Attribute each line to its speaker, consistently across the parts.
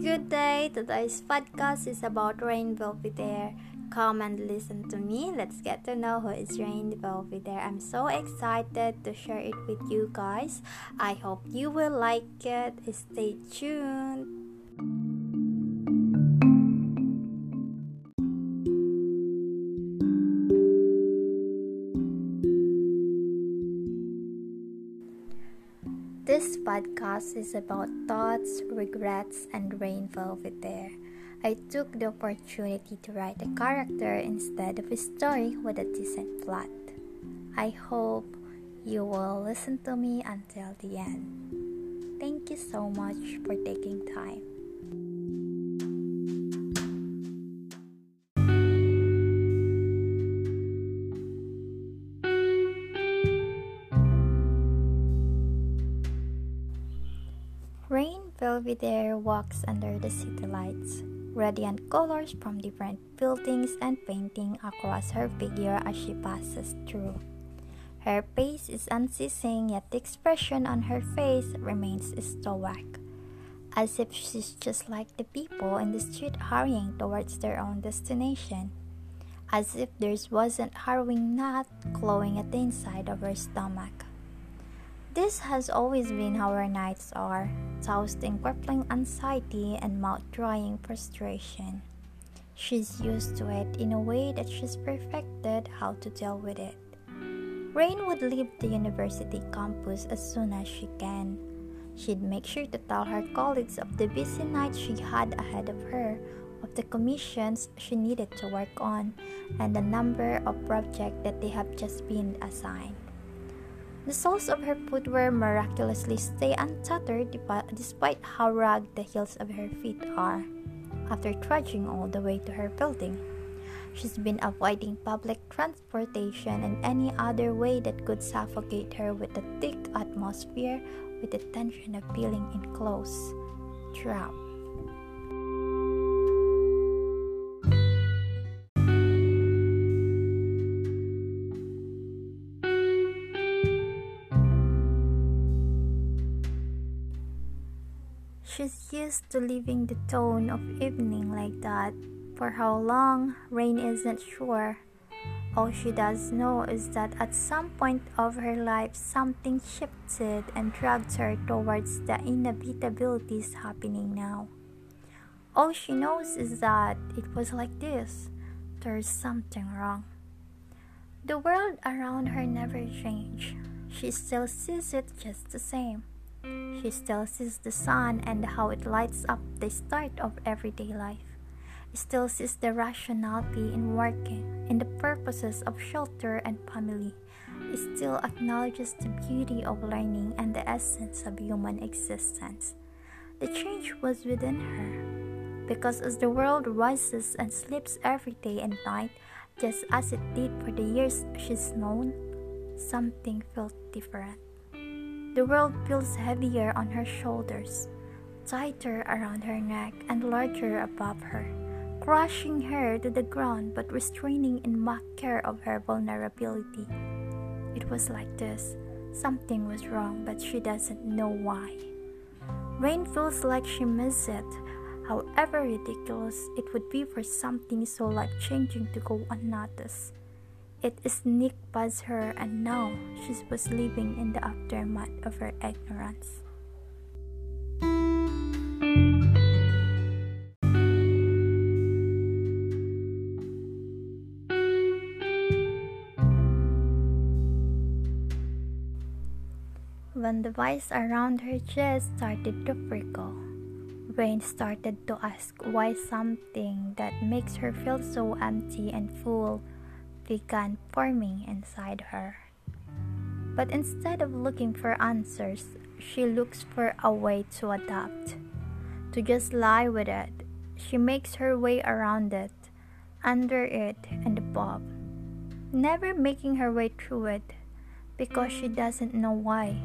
Speaker 1: Good day. Today's podcast is about Rain Belvedere. Come and listen to me. Let's get to know who is Rain Belvedere. I'm so excited to share it with you guys. I hope you will like it. Stay tuned. Podcast is about thoughts, regrets, and Rain there, I took the opportunity to write a character instead of a story with a decent plot. I hope you will listen to me until the end. Thank you so much for taking time. Belvedere walks under the city lights, radiant colors from different buildings and painting across her figure as she passes through. Her pace is unceasing, yet the expression on her face remains stoic, as if she's just like the people in the street hurrying towards their own destination, as if there wasn't harrowing knot clawing at the inside of her stomach. This has always been how her nights are, tossed in crippling anxiety and mouth-drying frustration. She's used to it in a way that she's perfected how to deal with it. Rain would leave the university campus as soon as she can. She'd make sure to tell her colleagues of the busy nights she had ahead of her, of the commissions she needed to work on, and the number of projects that they have just been assigned. The soles of her footwear miraculously stay untattered despite how rugged the heels of her feet are. After trudging all the way to her building, she's been avoiding public transportation and any other way that could suffocate her with the thick atmosphere with the tension of feeling enclosed, trapped. Used to living the tone of evening like that. For how long, Rain isn't sure. All she does know is that at some point of her life, something shifted and dragged her towards the inevitabilities happening now. All she knows is that it was like this. There's something wrong. The world around her never changed. She still sees it just the same. She still sees the sun and how it lights up the start of everyday life. Still sees the rationality in working, in the purposes of shelter and family. Still acknowledges the beauty of learning and the essence of human existence. The change was within her. Because as the world rises and sleeps every day and night, just as it did for the years she's known, something felt different. The world feels heavier on her shoulders, tighter around her neck, and larger above her, crushing her to the ground but restraining in mock care of her vulnerability. It was like this. Something was wrong, but she doesn't know why. Rain feels like she missed it. However ridiculous it would be for something so life changing to go unnoticed. It sneaked past her, and now she was living in the aftermath of her ignorance. When the vines around her chest started to prickle, Rain started to ask why something that makes her feel so empty and full began forming inside her. But instead of looking for answers, she looks for a way to adapt, to just lie with it. She makes her way around it, under it, and above, never making her way through it because she doesn't know why.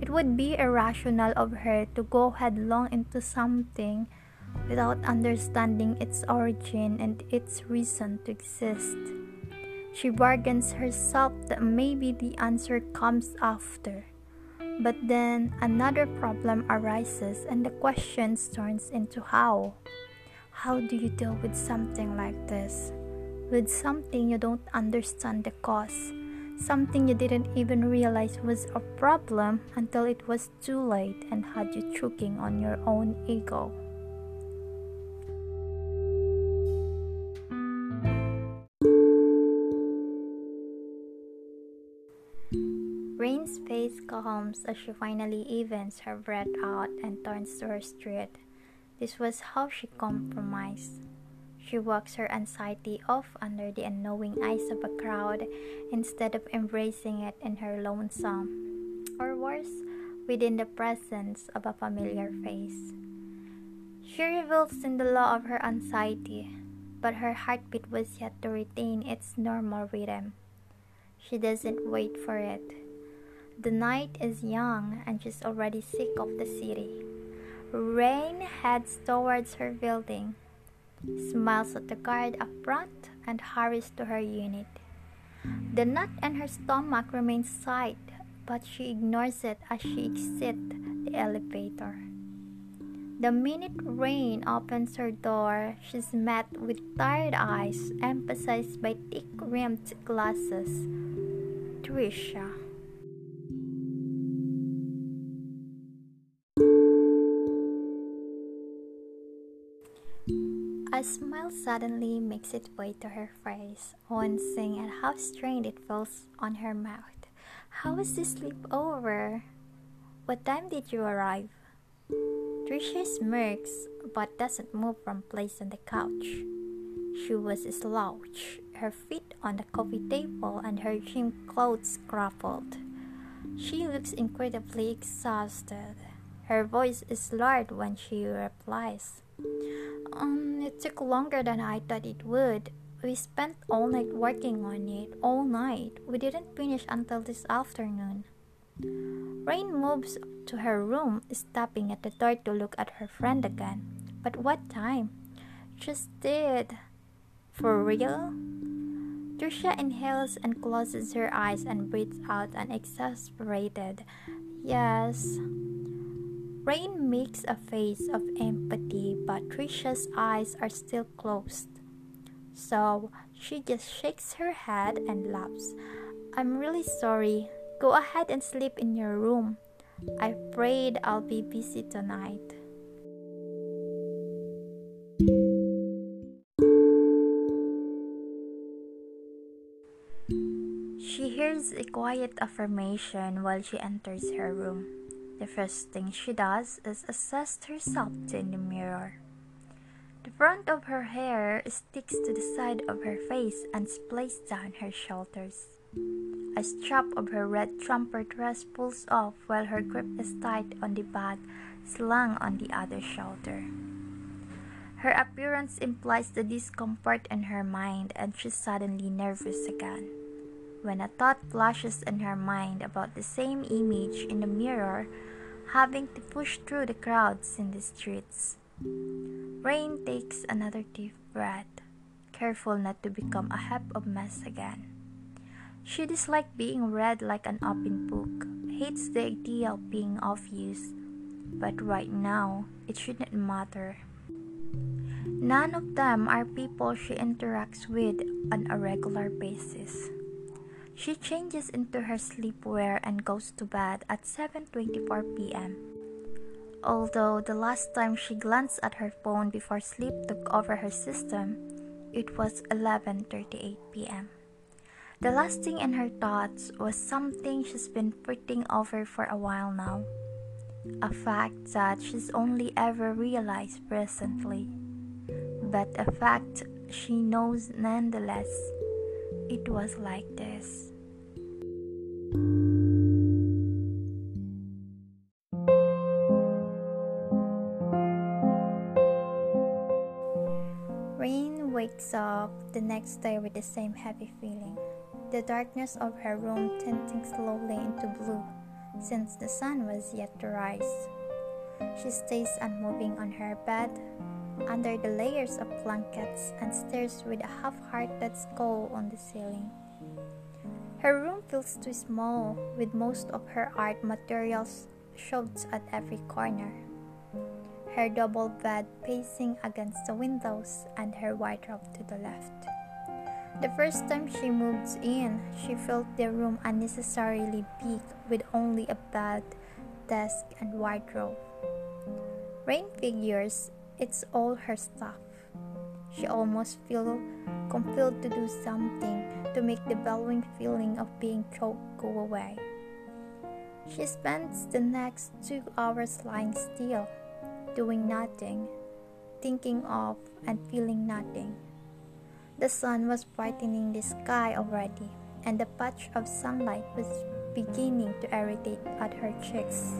Speaker 1: It would be irrational of her to go headlong into something without understanding its origin and its reason to exist. She bargains herself that maybe the answer comes after. But then another problem arises and the question turns into how. How do you deal with something like this? With something you don't understand the cause, something you didn't even realize was a problem until it was too late and had you choking on your own ego. Calms as she finally evens her breath out and turns to her street. This was how she compromised. She walks her anxiety off under the unknowing eyes of a crowd instead of embracing it in her lonesome, or worse, within the presence of a familiar face. She revels in the law of her anxiety, but her heartbeat was yet to retain its normal rhythm. She doesn't wait for it. The night is young and she's already sick of the city. Rain heads towards her building, smiles at the guard up front, and hurries to her unit. The knot in her stomach remains tight, but she ignores it as she exits the elevator. The minute Rain opens her door, she's met with tired eyes emphasized by thick rimmed glasses. Trisha. A smile suddenly makes its way to her face, wincing at how strained it feels on her mouth. How was this sleepover? What time did you arrive? Trisha smirks but doesn't move from place on the couch. She was slouched, her feet on the coffee table and her gym clothes crumpled. She looks incredibly exhausted. Her voice is loud when she replies. Um, it took longer than I thought it would. We spent all night working on it, all night. We didn't finish until this afternoon. Rain moves to her room, stopping at the door to look at her friend again. But what time? Just did. For real? Trisha inhales and closes her eyes and breathes out an exasperated yes. Rain makes a face of empathy, but Trisha's eyes are still closed. So she just shakes her head and laughs. I'm really sorry. Go ahead and sleep in your room. I prayed I'll be busy tonight. She hears a quiet affirmation while she enters her room. The first thing she does is assess herself in the mirror. The front of her hair sticks to the side of her face and splays down her shoulders. A strap of her red trumper dress pulls off while her grip is tight on the bag slung on the other shoulder. Her appearance implies the discomfort in her mind, and she's suddenly nervous again. When a thought flashes in her mind about the same image in the mirror, having to push through the crowds in the streets. Rain takes another deep breath, careful not to become a heap of mess again. She dislikes being read like an open book, hates the idea of being obvious, but right now it shouldn't matter. None of them are people she interacts with on a regular basis. She changes into her sleepwear and goes to bed at 7:24 p.m. Although the last time she glanced at her phone before sleep took over her system, it was 11:38 p.m. The last thing in her thoughts was something she's been putting over for a while now. A fact that she's only ever realized recently, but a fact she knows nonetheless. It was like this. Rain wakes up the next day with the same heavy feeling. The darkness of her room tinting slowly into blue, since the sun was yet to rise. She stays unmoving on her bed, under the layers of blankets and stares with a half hearted scowl on the ceiling. Her room feels too small, with most of her art materials shoved at every corner. Her double bed pacing against the windows and her wardrobe to the left. The first time she moves in, she felt the room unnecessarily big with only a bed, desk, and wardrobe. Rain figures it's all her stuff. She almost feels compelled to do something to make the bellowing feeling of being choked go away. She spends the next two hours lying still, doing nothing, thinking of and feeling nothing. The sun was brightening the sky already, and the patch of sunlight was beginning to irritate at her cheeks.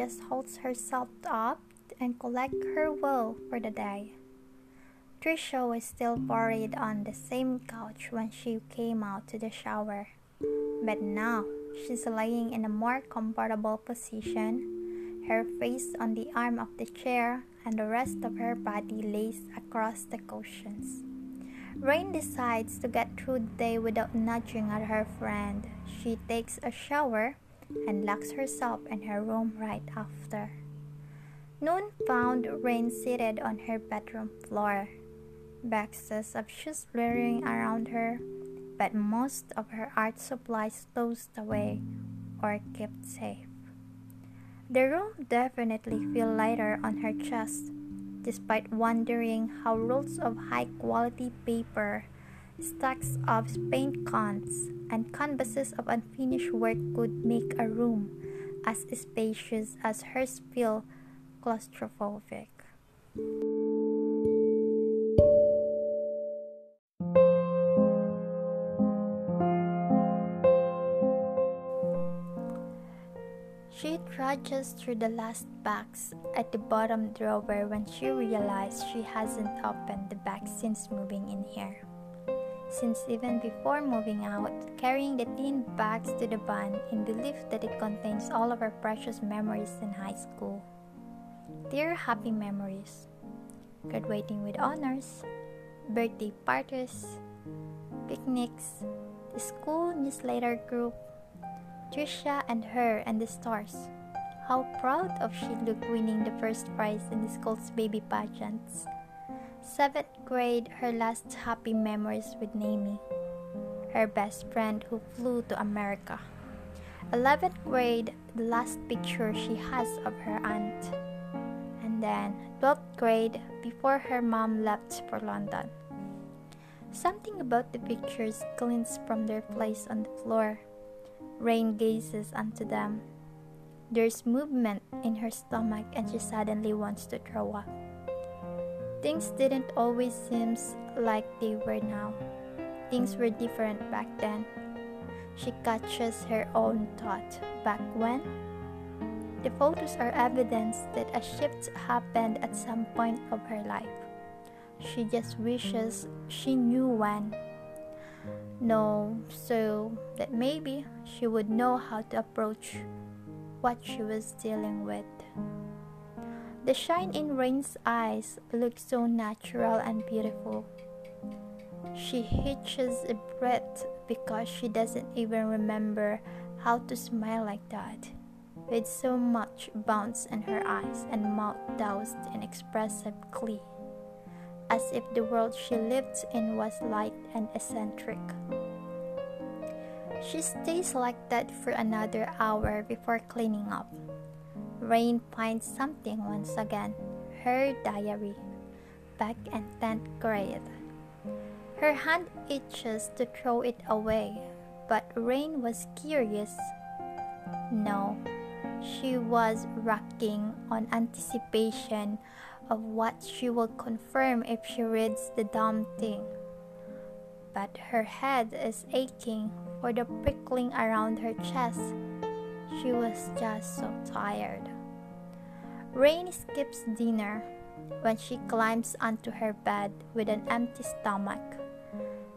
Speaker 1: Just holds herself up and collects her will for the day. Trisha was still buried on the same couch when she came out to the shower. But now she's lying in a more comfortable position, her face on the arm of the chair, and the rest of her body lays across the cushions. Rain decides to get through the day without nudging at her friend. She takes a shower and locks herself in her room right after. Noon found Rain seated on her bedroom floor boxes of shoes fluttering around her, but most of her art supplies stowed away or kept safe. The room definitely felt lighter on her chest, despite wondering how rolls of high quality paper, stacks of paint cans, and canvases of unfinished work could make a room as spacious as hers feel claustrophobic. She trudges through the last box at the bottom drawer when she realizes she hasn't opened the box since moving in here. Since even before moving out, carrying the tin bags to the van in belief that it contains all of our precious memories in high school. Dear happy memories, graduating with honors, birthday parties, picnics, the school newsletter group, Trisha and her and the stars. How proud of she looked winning the first prize in the school's baby pageants. Seventh grade, her last happy memories with Nami, her best friend who flew to America. Eleventh grade, the last picture she has of her aunt. And then, twelfth grade, before her mom left for London. Something about the pictures glints from their place on the floor Rain gazes onto them. There's movement in her stomach and she suddenly wants to throw up. Things didn't always seem like they were now. Things were different back then. She catches her own thought. Back when? The photos are evidence that a shift happened at some point of her life. She just wishes she knew when. No, so that maybe she would know how to approach what she was dealing with. The shine in Rain's eyes looked so natural and beautiful. She hitches a breath because she doesn't even remember how to smile like that, with so much bounce in her eyes and mouth doused in expressive glee as if the world she lived in was light and eccentric. She stays like that for another hour before cleaning up. Rain finds something once again her diary, back in 10th grade. Her hand itches to throw it away, but Rain was curious. No, she was racking on anticipation of what she will confirm if she reads the damn thing. But her head is aching for the prickling around her chest. She was just so tired. Rain skips dinner when she climbs onto her bed with an empty stomach.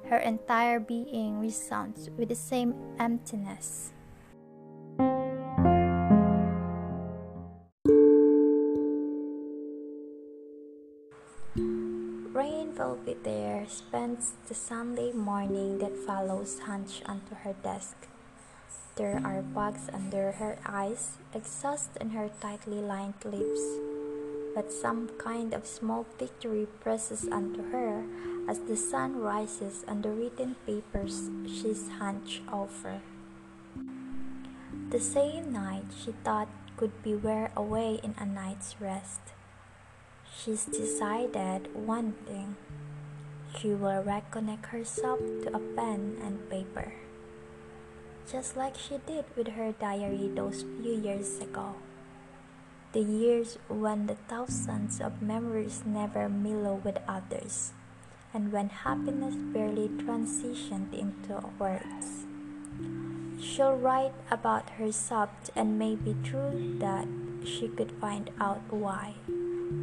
Speaker 1: Her entire being resounds with the same emptiness. Rain Belvedere, spends the Sunday morning that follows hunched onto her desk. There are bugs under her eyes, exhaust in her tightly lined lips. But some kind of small victory presses onto her as the sun rises on the written papers she's hunched over. The same night she thought could be wear away in a night's rest. She's decided one thing. She will reconnect herself to a pen and paper just like she did with her diary those few years ago. The years when the thousands of memories never mellow with others, and when happiness barely transitioned into words. She'll write about her herself, and maybe through that she could find out why.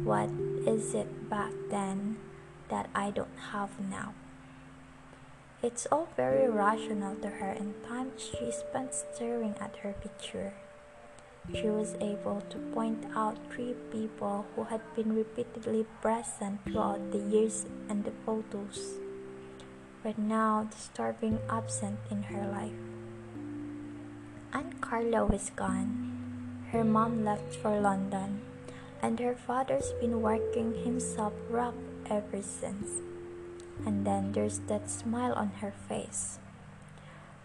Speaker 1: What is it back then that I don't have now? It's all very rational to her, and time she spent staring at her picture. She was able to point out three people who had been repeatedly present throughout the years and the photos, but now disturbing absent in her life. Aunt Carla was gone. Her mom left for London, and her father's been working himself rough ever since and then there's that smile on her face.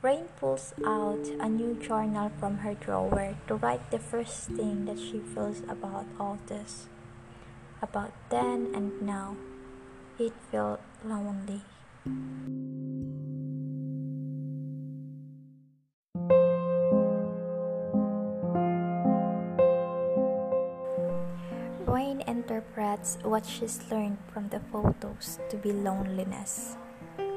Speaker 1: Rain pulls out a new journal from her drawer to write the first thing that she feels about all this. About then and now, it felt lonely. Interprets what she's learned from the photos to be loneliness.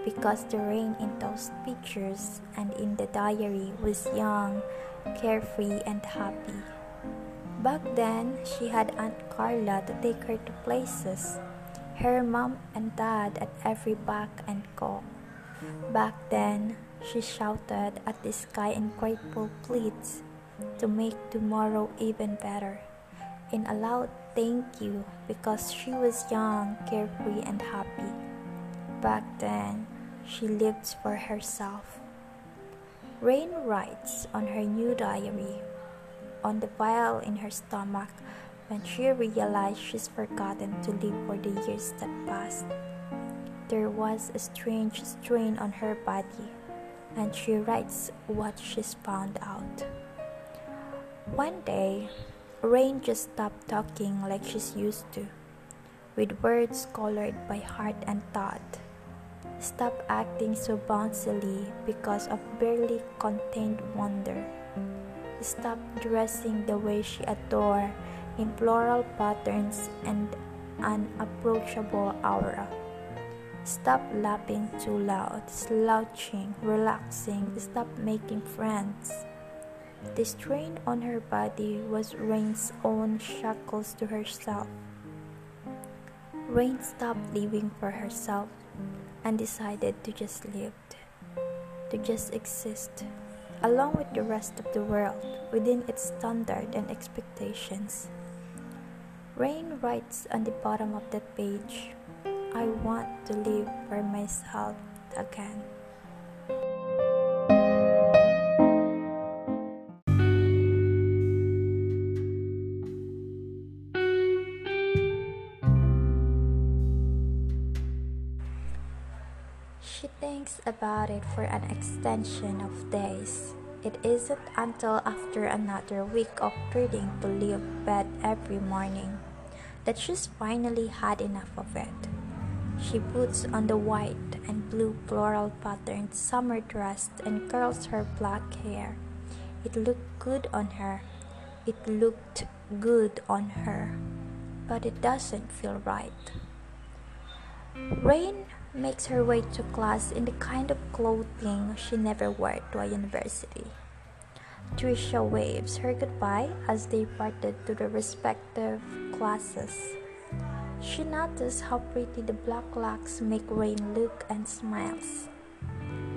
Speaker 1: Because the rain in those pictures and in the diary was young, carefree, and happy. Back then, she had Aunt Carla to take her to places, her mom and dad at every back and call. Back then, she shouted at the sky in grateful pleas to make tomorrow even better in a loud thank you because she was young, carefree, and happy. Back then, she lived for herself. Rain writes on her new diary, on the file in her stomach, when she realized she's forgotten to live for the years that passed. There was a strange strain on her body, and she writes what she's found out. One day, Rain just stopped talking like she's used to, with words colored by heart and thought. Stop acting so bouncily because of barely contained wonder. Stop dressing the way she adore in floral patterns and an approachable aura. Stop laughing too loud, slouching, relaxing. Stop making friends. The strain on her body was Rain's own shackles to herself. Rain stopped living for herself and decided to just live, to just exist, along with the rest of the world within its standard and expectations. Rain writes on the bottom of that page, I want to live for myself again. About it for an extension of days. It isn't until after another week of dreading to leave bed every morning that she's finally had enough of it. She puts on the white and blue floral patterned summer dress and curls her black hair. It looked good on her. It looked good on her. But it doesn't feel right. Rain makes her way to class in the kind of clothing she never wore to a university. Trisha waves her goodbye as they parted to their respective classes. She noticed how pretty the black locks make Rain look and smiles.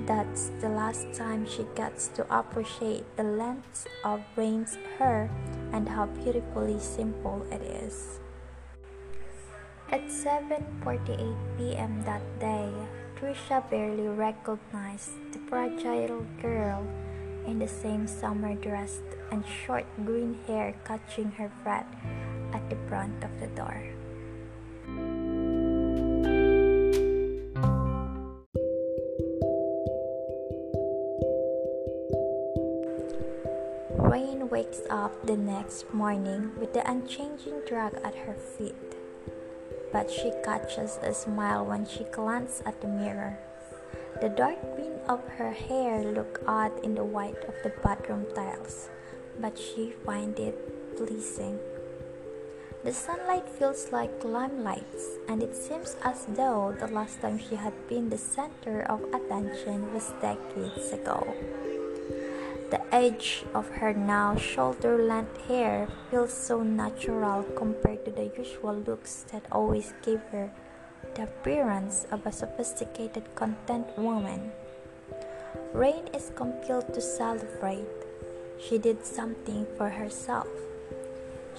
Speaker 1: That's the last time she gets to appreciate the length of Rain's hair and how beautifully simple it is. At 7:48 p.m. that day, Trisha barely recognized the fragile girl in the same summer dress and short green hair catching her breath at the front of the door. Rain wakes up the next morning with the unchanging drug at her feet, but she catches a smile when she glances at the mirror. The dark green of her hair look odd in the white of the bathroom tiles, but she finds it pleasing. The sunlight feels like limelight, and it seems as though the last time she had been the center of attention was decades ago. The edge of her now shoulder length hair feels so natural compared to the usual looks that always gave her the appearance of a sophisticated content woman. Rain is compelled to celebrate. She did something for herself.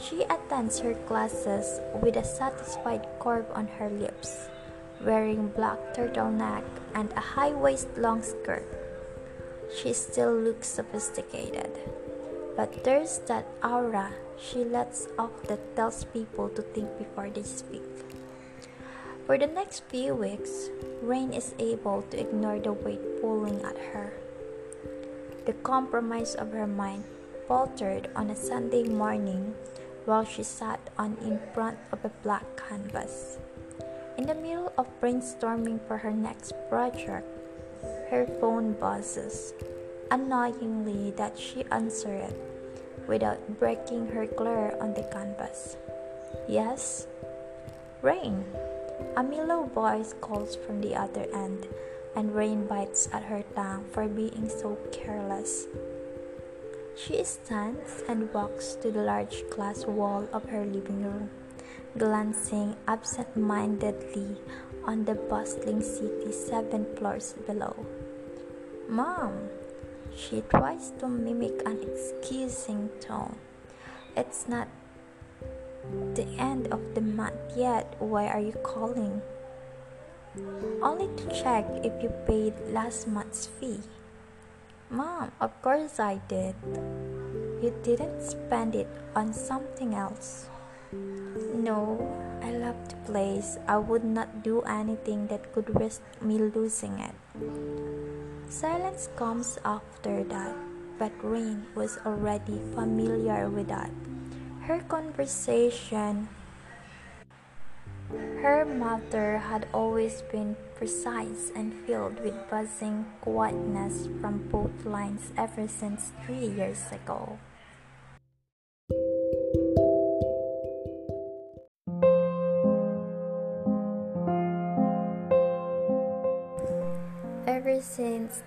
Speaker 1: She attends her classes with a satisfied curve on her lips, wearing black turtleneck and a high-waist long skirt. She still looks sophisticated, but there's that aura she lets off that tells people to think before they speak. For the next few weeks, Rain is able to ignore the weight pulling at her. The compromise of her mind faltered on a Sunday morning while she sat on in front of a black canvas. In the middle of brainstorming for her next project, her phone buzzes, annoyingly that she answered it without breaking her glare on the canvas. Yes? Rain. A mellow voice calls from the other end, and Rain bites at her tongue for being so careless. She stands and walks to the large glass wall of her living room, glancing absent mindedly on the bustling city seven floors below. Mom, she tries to mimic an excusing tone. It's not the end of the month yet. Why are you calling? Only to check if you paid last month's fee. Mom, of course I did. You didn't spend it on something else. No, I love the place. I would not do anything that could risk me losing it. Silence comes after that, but Rain was already familiar with that. Her conversation her mother had always been precise and filled with buzzing quietness from both lines ever since three years ago.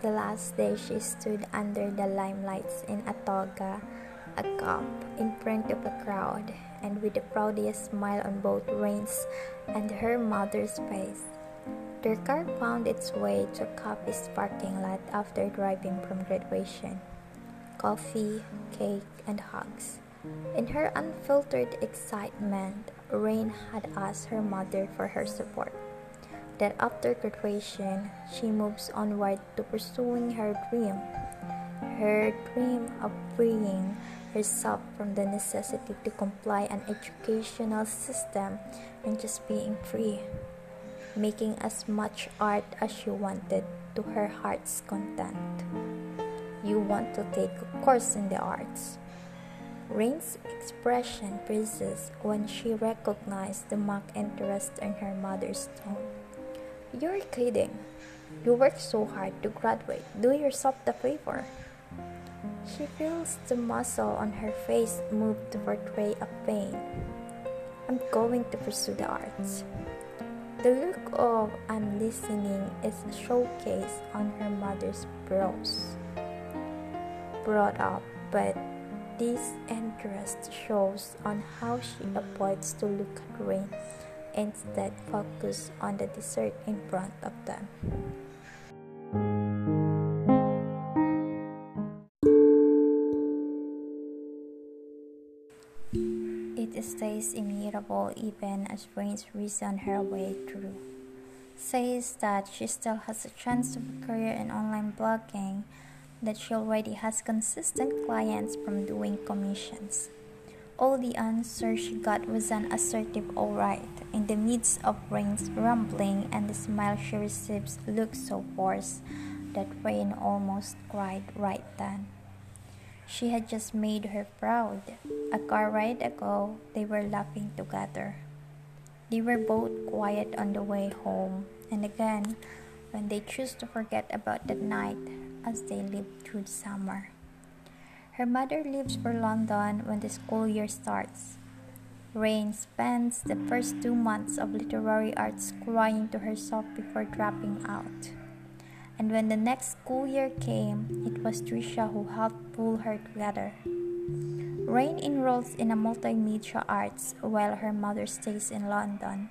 Speaker 1: The last day she stood under the limelights in a toga, a cup, in front of a crowd, and with the proudest smile on both Rain's and her mother's face. Their car found its way to Coffee's parking lot after driving from graduation. Coffee, cake, and hugs. In her unfiltered excitement, Rain had asked her mother for her support that after graduation, she moves onward to pursuing her dream. Her dream of freeing herself from the necessity to comply an educational system and just being free, making as much art as she wanted to her heart's content. You want to take a course in the arts. Rain's expression freezes when she recognized the mock interest in her mother's tone. You're kidding. You worked so hard to graduate. Do yourself the favor. She feels the muscle on her face move to portray a pain. I'm going to pursue the arts. The look of I'm listening is showcased on her mother's brows. Brought up, but this interest shows on how she avoids to look at Rain instead focus on the dessert in front of them. It stays immutable even as rains reason her way through. Says that she still has a chance of a career in online blogging, that she already has consistent clients from doing commissions. All the answer she got was an assertive alright. In the midst of Rain's rumbling and the smile she receives looked so forced that Rain almost cried right then. She had just made her proud. A car ride ago, they were laughing together. They were both quiet on the way home, and again, when they choose to forget about that night as they lived through the summer. Her mother leaves for London when the school year starts. Rain spends the first two months of literary arts crying to herself before dropping out. And when the next school year came, it was Trisha who helped pull her together. Rain enrolls in a multimedia arts while her mother stays in London.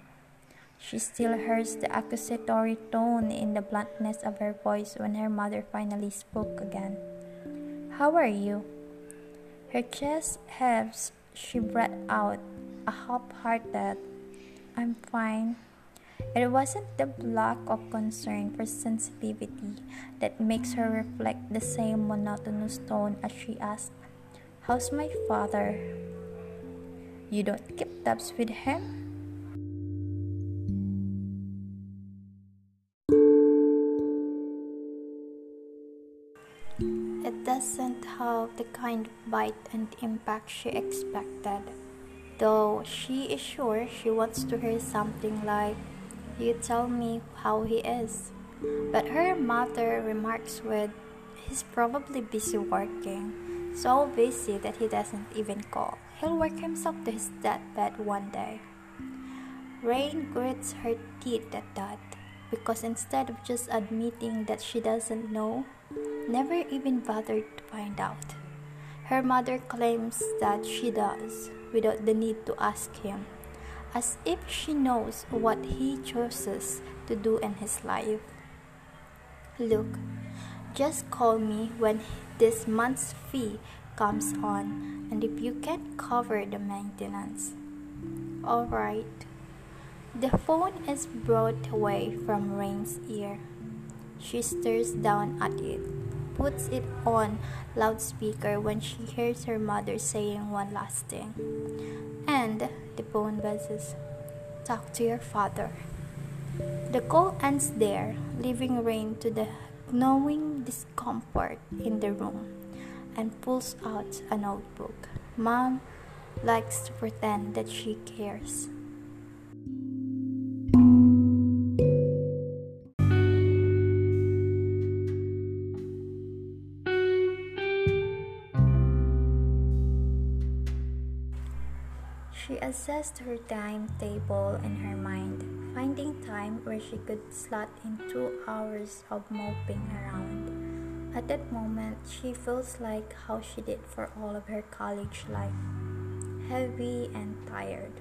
Speaker 1: She still hears the accusatory tone in the bluntness of her voice when her mother finally spoke again. How are you? Her chest heaves, she breathed out a half hearted, I'm fine. It wasn't the lack of concern for sensitivity that makes her reflect the same monotonous tone as she asked, How's my father? You don't keep tabs with him? Doesn't have the kind of bite and impact she expected, though she is sure she wants to hear something like, you tell me how he is. But her mother remarks with, He's probably busy working. So busy that he doesn't even call. He'll work himself to his deathbed one day. Rain grits her teeth at that because instead of just admitting that she doesn't know, never even bothered to find out. Her mother claims that she does without the need to ask him as if she knows what he chooses to do in his life. Look, just call me when this month's fee comes on and if you can cover the maintenance. Alright. The phone is brought away from Rain's ear. She stares down at it, puts it on loudspeaker when she hears her mother saying one last thing. And the phone buzzes. Talk to your father. The call ends there, leaving Rain to the gnawing discomfort in the room and pulls out a notebook. Mom likes to pretend that she cares. Assessed her timetable in her mind, finding time where she could slot in two hours of moping around. At that moment, she feels like how she did for all of her college life heavy and tired.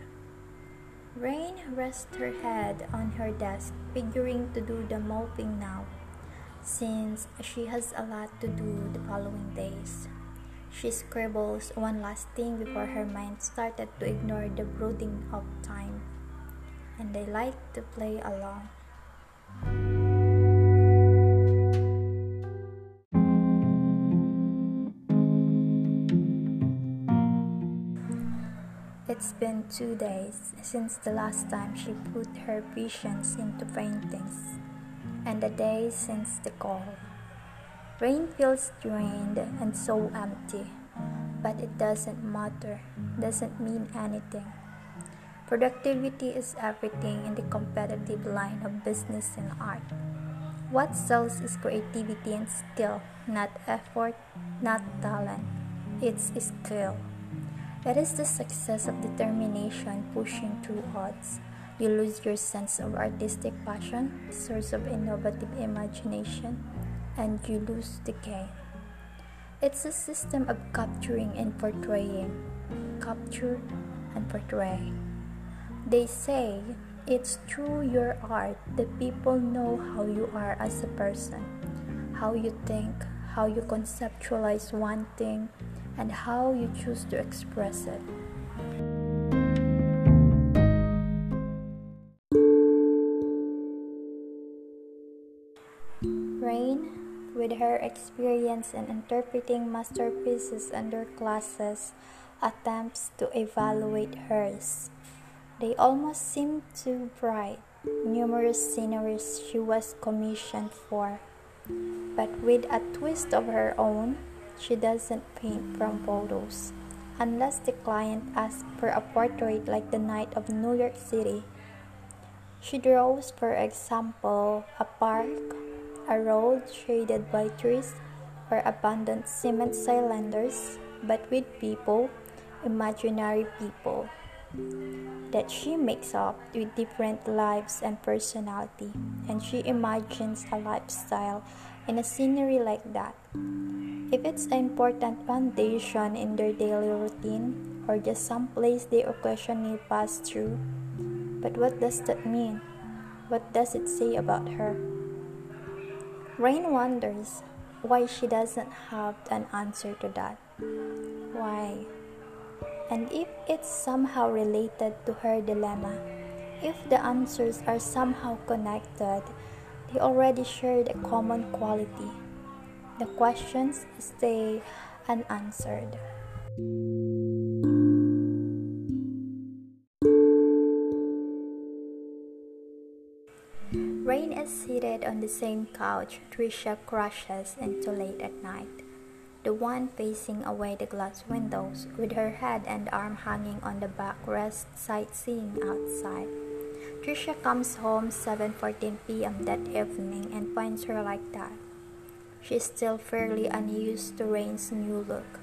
Speaker 1: Rain rests her head on her desk, figuring to do the moping now, since she has a lot to do the following days. She scribbles one last thing before her mind started to ignore the brooding of time, and they like to play along. It's been two days since the last time she put her visions into paintings, and a day since the call. Rain feels drained and so empty, but it doesn't matter, doesn't mean anything. Productivity is everything in the competitive line of business and art. What sells is creativity and skill, not effort, not talent. It's skill. It is the success of determination pushing through odds. You lose your sense of artistic passion, source of innovative imagination, and you lose the game. It's a system of capturing and portraying, capture and portray. They say It's through your art that people know how you are as a person, how you think, how you conceptualize one thing, and how you choose to express it. With her experience in interpreting masterpieces under classes, attempts to evaluate hers. They almost seemed too bright, numerous sceneries she was commissioned for. But with a twist of her own, she doesn't paint from photos. Unless the client asks for a portrait like the night of New York City. She draws, for example, a park, a road shaded by trees, or abundant cement cylinders, but with people, imaginary people that she makes up with different lives and personality, and she imagines a lifestyle in a scenery like that. If it's an important foundation in their daily routine or just some place they occasionally pass through, but what does that mean? What does it say about her? Rain wonders why she doesn't have an answer to that. Why? and if it's somehow related to her dilemma. If the answers are somehow connected, they already shared a common quality. The questions stay unanswered. Seated on the same couch Trisha crashes into late at night the one facing away the glass windows, with her head and arm hanging on the backrest sightseeing outside. Trisha comes home 7:14 p.m. that evening and finds her like that. She's still fairly unused to Rain's new look,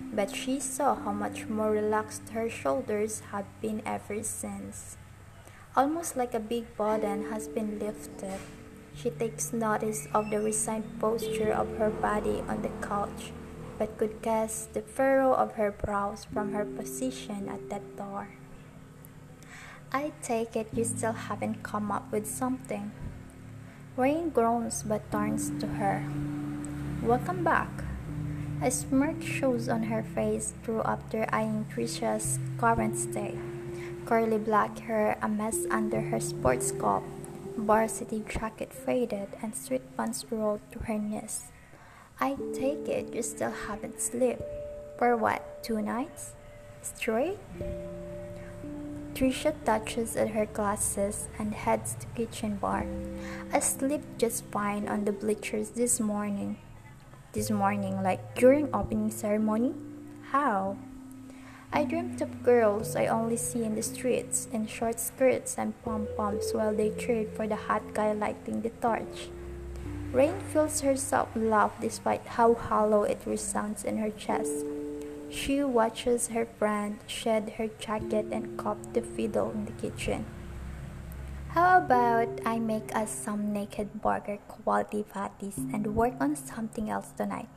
Speaker 1: but she saw how much more relaxed her shoulders have been ever since. Almost like a big burden has been lifted. She takes notice of the resigned posture of her body on the couch but could guess the furrow of her brows from her position at that door. I take it you still haven't come up with something. Rain groans but turns to her. Welcome back. A smirk shows on her face through after eyeing Trisha's current state. Curly black hair a mess under her sports coat, varsity jacket faded, and sweatpants rolled to her knees. I take it you still haven't slept. For what, two nights? Straight? Trisha touches at her glasses and heads to kitchen bar. I slept just fine on the bleachers this morning. This morning, like during opening ceremony? How? I dreamt of girls I only see in the streets in short skirts and pom-poms while they cheered for the hot guy lighting the torch. Rain feels herself love despite how hollow it resounds in her chest. She watches her friend shed her jacket and cop the fiddle in the kitchen. How about I make us some naked burger quality patties and work on something else tonight?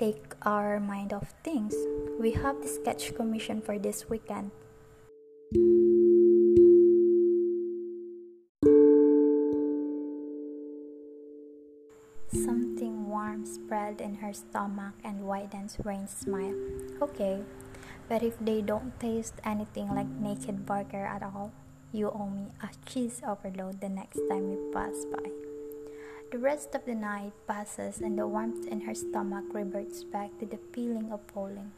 Speaker 1: Take our mind off things. We have the sketch commission for this weekend. Something warm spread in her stomach and widens Rain's smile. Okay, but if they don't taste anything like naked burger at all, you owe me a cheese overload the next time we pass by. The rest of the night passes and the warmth in her stomach reverts back to the feeling of falling.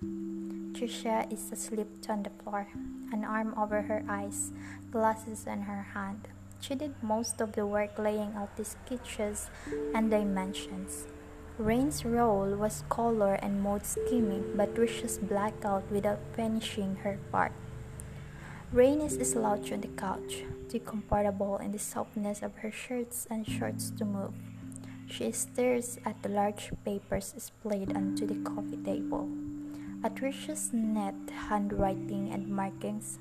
Speaker 1: Trisha is asleep on the floor, an arm over her eyes, glasses in her hand. She did most of the work laying out the sketches and dimensions. Rain's role was color and mode scheming, but Trisha's blackout without finishing her part. Rain is slouched on the couch, too comfortable in the softness of her shirts and shorts to move. She stares at the large papers displayed onto the coffee table. At Trisha's neat handwriting and markings,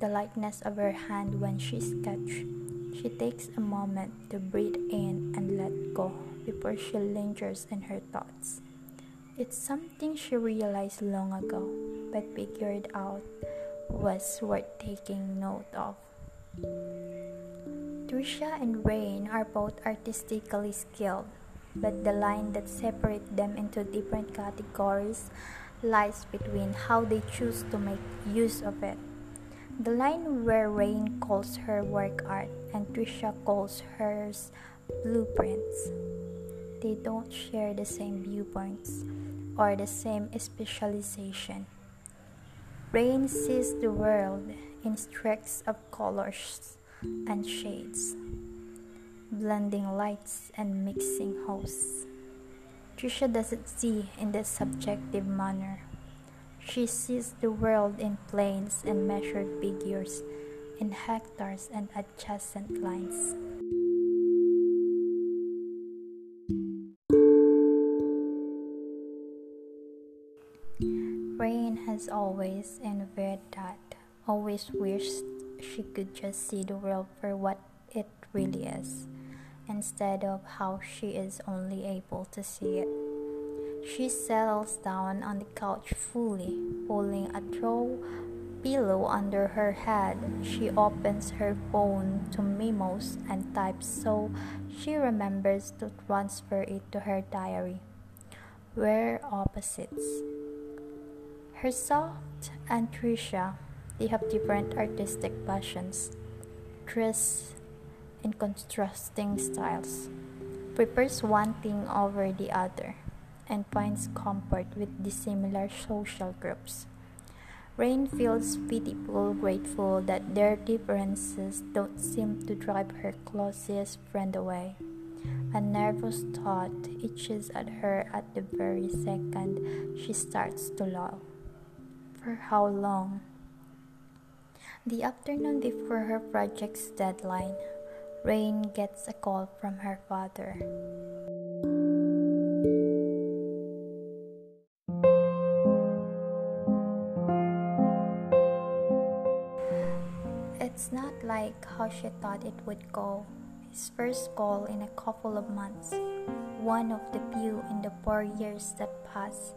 Speaker 1: the lightness of her hand when she sketched, she takes a moment to breathe in and let go before she lingers in her thoughts. It's something she realized long ago, but figured out was worth taking note of. Trisha and Rain are both artistically skilled, but the line that separates them into different categories lies between how they choose to make use of it. The line where Rain calls her work art and Trisha calls hers blueprints. They don't share the same viewpoints or the same specialization. Rain sees the world in streaks of colors and shades, blending lights and mixing hues. Trisha doesn't see in the subjective manner. She sees the world in planes and measured figures, in hectares and adjacent lines. Has always envied that, always wished she could just see the world for what it really is, instead of how she is only able to see it. She settles down on the couch fully, pulling a throw pillow under her head. She opens her phone to memos and types so she remembers to transfer it to her diary. We're opposites. Herself and Trisha they have different artistic passions, dress in contrasting styles, prefers one thing over the other, and finds comfort with dissimilar social groups. Rain feels pitiful, grateful that their differences don't seem to drive her closest friend away. A nervous thought itches at her at the very second she starts to lull. For how long? The afternoon before her project's deadline, Rain gets a call from her father. It's not like how she thought it would go. His first call in a couple of months, one of the few in the four years that passed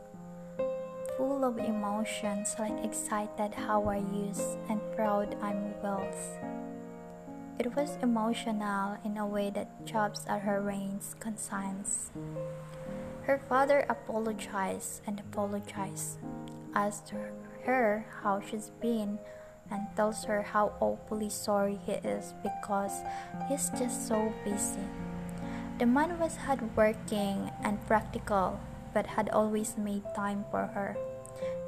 Speaker 1: full of emotions like excited how are you and proud I'm Wells. It was emotional in a way that chops at her Rain's conscience. Her father apologized and apologized, asked her how she's been, and tells her how awfully sorry he is because he's just so busy. The man was hardworking and practical but had always made time for her.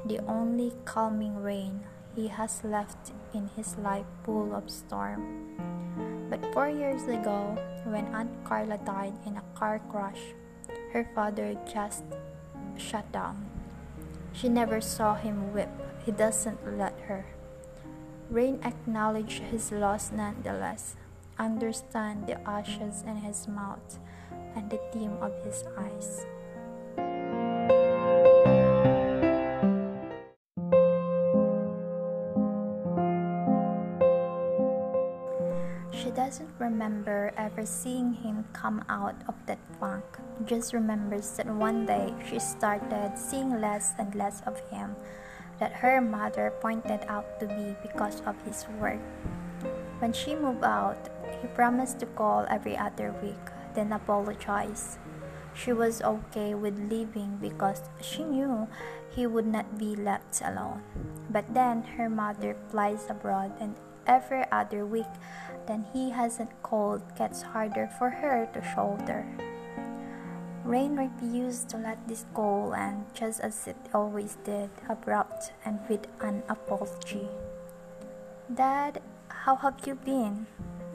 Speaker 1: The only calming rain he has left in his life full of storm. But four years ago, when Aunt Carla died in a car crash, her father just shut down. She never saw him weep. He doesn't let her. Rain acknowledged his loss nonetheless, understand the ashes in his mouth and the dim of his eyes. Doesn't remember ever seeing him come out of that funk. Just remembers that one day she started seeing less and less of him, that her mother pointed out to be because of his work. When she moved out, he promised to call every other week, then apologized. She was okay with leaving because she knew he would not be left alone. But then her mother flies abroad and every other week then he hasn't called gets harder for her to shoulder. Rain refused to let this go and just as it always did, abrupt and with an apology. Dad, how have you been?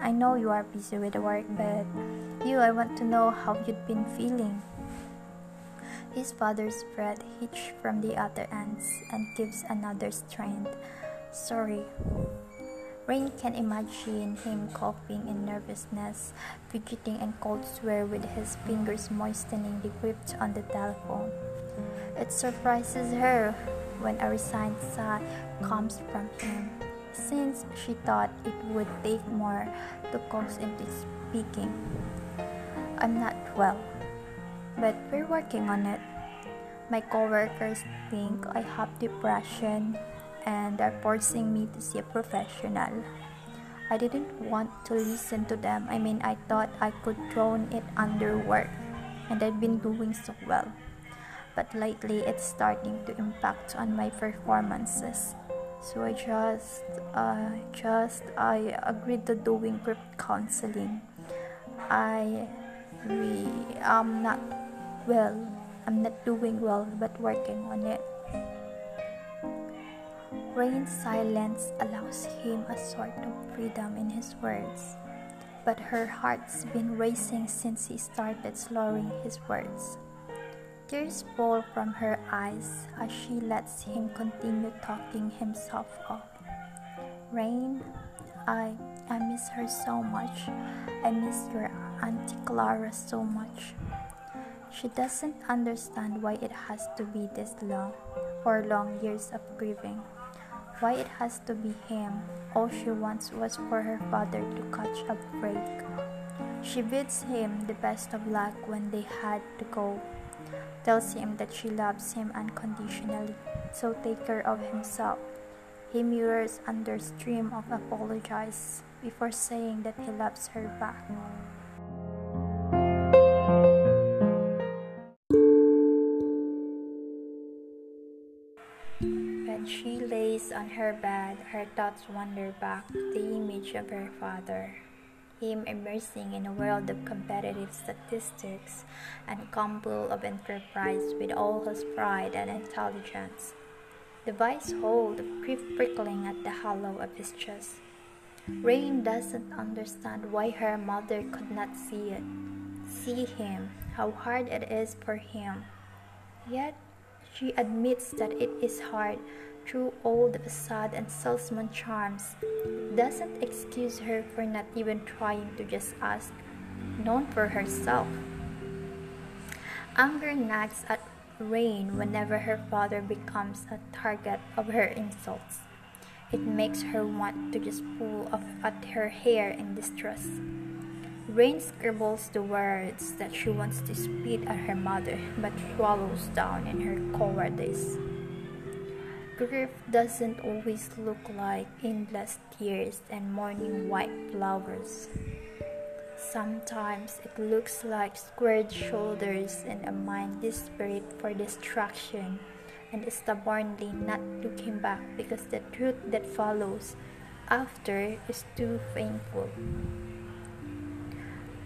Speaker 1: I know you are busy with the work, but you, I want to know how you've been feeling. His father's breath hitched from the other ends and gives another strength. Sorry, Rain can imagine him coughing in nervousness, fidgeting and cold swear with his fingers moistening the grip on the telephone. It surprises her when a resigned sigh comes from him, since she thought it would take more to coax into speaking. I'm not well, but we're working on it. My coworkers think I have depression and are forcing me to see a professional. I didn't want to listen to them. I mean, I thought I could drown it under work, and I've been doing so well. But lately, it's starting to impact on my performances. So I just, uh, just I agreed to doing group counseling. I really am not well. I'm not doing well, but working on it. Rain's silence allows him a sort of freedom in his words, but her heart's been racing since he started slurring his words. Tears fall from her eyes as she lets him continue talking himself off. Rain, I I miss her so much. I miss your Auntie Clara so much. She doesn't understand why it has to be this long, or long years of grieving why it has to be him. All she wants was for her father to catch a break. She bids him the best of luck when they had to go. Tells him that she loves him unconditionally, so take care of himself. He mirrors under stream of apologize before saying that he loves her back. She lays on her bed, her thoughts wander back to the image of her father, him immersing in a world of competitive statistics and combo of enterprise with all his pride and intelligence. The vice hold prickling at the hollow of his chest. Rain doesn't understand why her mother could not see it, see him, how hard it is for him. Yet she admits that it is hard through all the facade and salesman charms doesn't excuse her for not even trying to just ask, known for herself. Anger nags at Rain whenever her father becomes a target of her insults. It makes her want to just pull off at her hair in distress. Rain scribbles the words that she wants to spit at her mother, but swallows down in her cowardice. Grief doesn't always look like endless tears and morning white flowers. Sometimes it looks like squared shoulders and a mind desperate for distraction and stubbornly not looking back because the truth that follows after is too painful.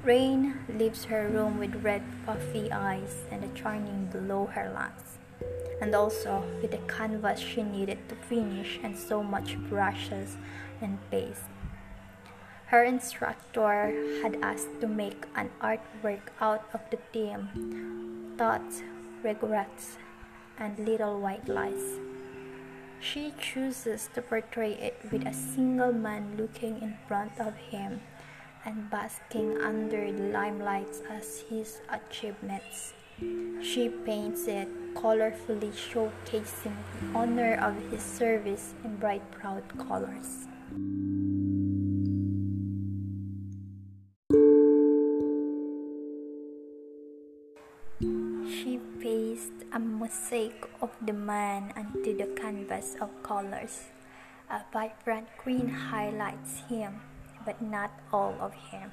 Speaker 1: Rain leaves her room with red puffy eyes and a churning below her lungs and also with the canvas she needed to finish and so much brushes and paste. Her instructor had asked to make an artwork out of the theme thoughts, regrets, and little white lies. She chooses to portray it with a single man looking in front of him and basking under the limelight as his achievements. She paints it colorfully, showcasing the honor of his service in bright, proud colors. She pastes a mosaic of the man onto the canvas of colors. A vibrant green highlights him, but not all of him.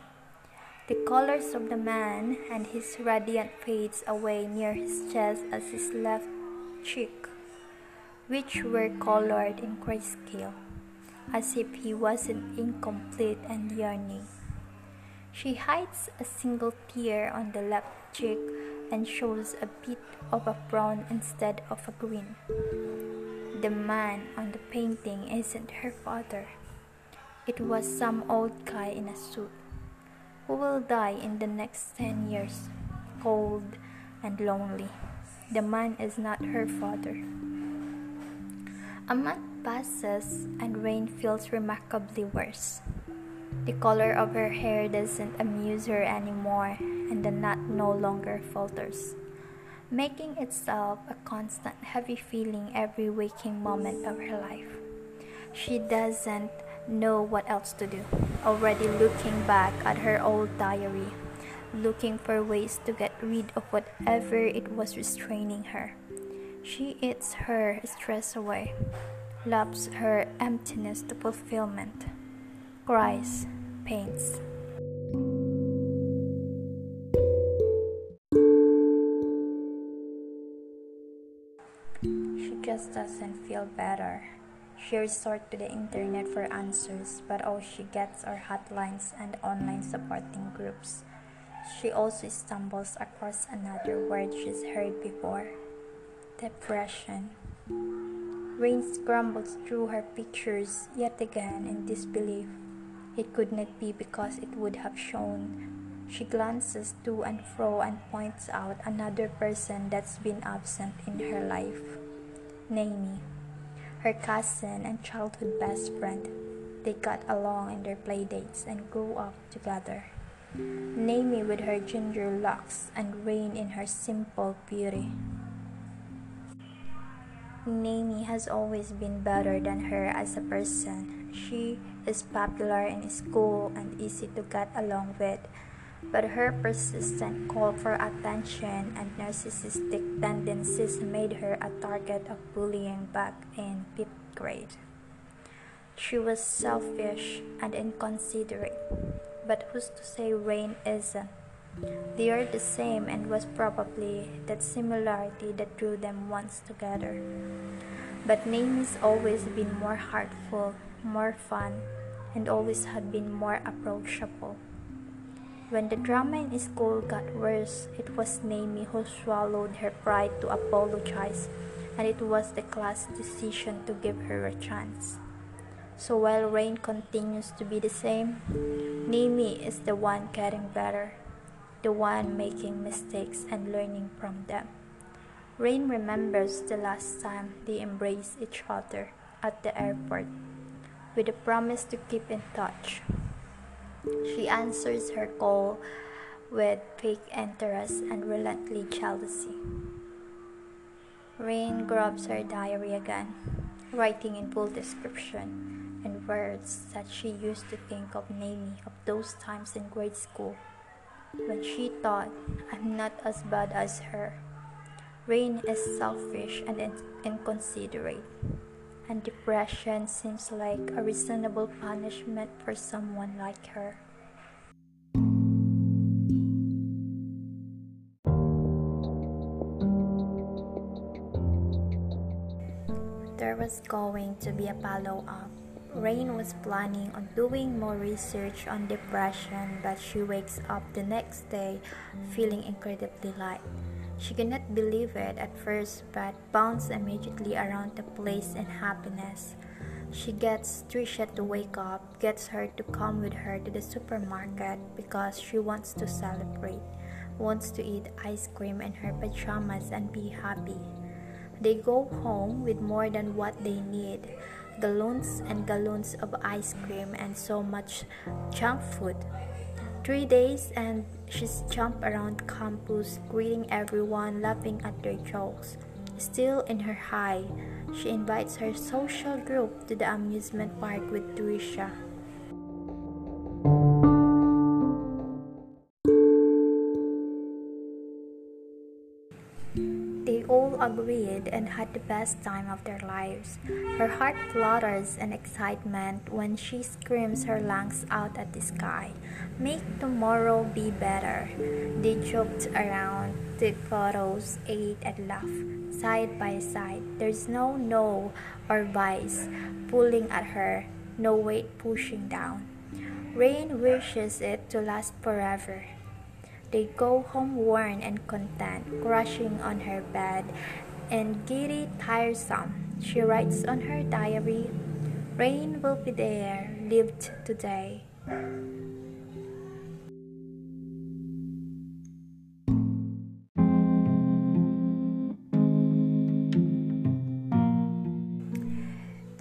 Speaker 1: The colors of the man and his radiant fades away near his chest as his left cheek, which were colored in grayscale, as if he wasn't incomplete and yearning. She hides a single tear on the left cheek and shows a bit of a brown instead of a green. The man on the painting isn't her father. It was some old guy in a suit who will die in the next 10 years, cold and lonely. The man is not her father. A month passes and Rain feels remarkably worse. The color of her hair doesn't amuse her anymore, and the knot no longer falters, making itself a constant heavy feeling every waking moment of her life. She doesn't know what else to do. Already looking back at her old diary, looking for ways to get rid of whatever it was restraining her. She eats her stress away, loves her emptiness to fulfillment. cries, paints. She just doesn't feel better. She resorts to the internet for answers, but all she gets are hotlines and online supporting groups. She also stumbles across another word she's heard before depression. Rain scrambles through her pictures yet again in disbelief. It could not be because it would have shown. She glances to and fro and points out another person that's been absent in her life. Naomi, her cousin and childhood best friend. They got along in their playdates and grew up together. Naomi with her ginger locks and Rain in her simple beauty. Naomi has always been better than her as a person. She is popular in school and easy to get along with, but her persistent call for attention and narcissistic tendencies made her a target of bullying back in fifth grade. She was selfish and inconsiderate, but who's to say Rain isn't? They are the same and was probably that similarity that drew them once together. But Naomi's always been more heartful, more fun, and always had been more approachable. When the drama in school got worse, it was Naomi who swallowed her pride to apologize, and it was the class decision to give her a chance. So while Rain continues to be the same, Naomi is the one getting better the one making mistakes and learning from them. Rain remembers the last time they embraced each other at the airport with a promise to keep in touch. She answers her call with fake interest and relentless jealousy. Rain grabs her diary again, writing in full description and words that she used to think of Naomi of those times in grade school when she thought, I'm not as bad as her. Rain is selfish and inconsiderate, and depression seems like a reasonable punishment for someone like her. There was going to be a follow up Rain was planning on doing more research on depression, but she wakes up the next day feeling incredibly light. She cannot believe it at first, but bounces immediately around the place in happiness. She gets Trisha to wake up, gets her to come with her to the supermarket because she wants to celebrate, wants to eat ice cream in her pajamas and be happy. They go home with more than what they need gallons and gallons of ice cream and so much junk food. Three days and she's jumped around campus, greeting everyone, laughing at their jokes. Still in her high, she invites her social group to the amusement park with Trisha. Agreed and had the best time of their lives. Her heart flutters in excitement when she screams her lungs out at the sky. Make tomorrow be better. They joked around, took photos, ate and laughed, side by side. There's no no or vice pulling at her, no weight pushing down. Rain wishes it to last forever. They go home worn and content, crushing on her bed and giddy tiresome. She writes on her diary, Rain will be there, lived today.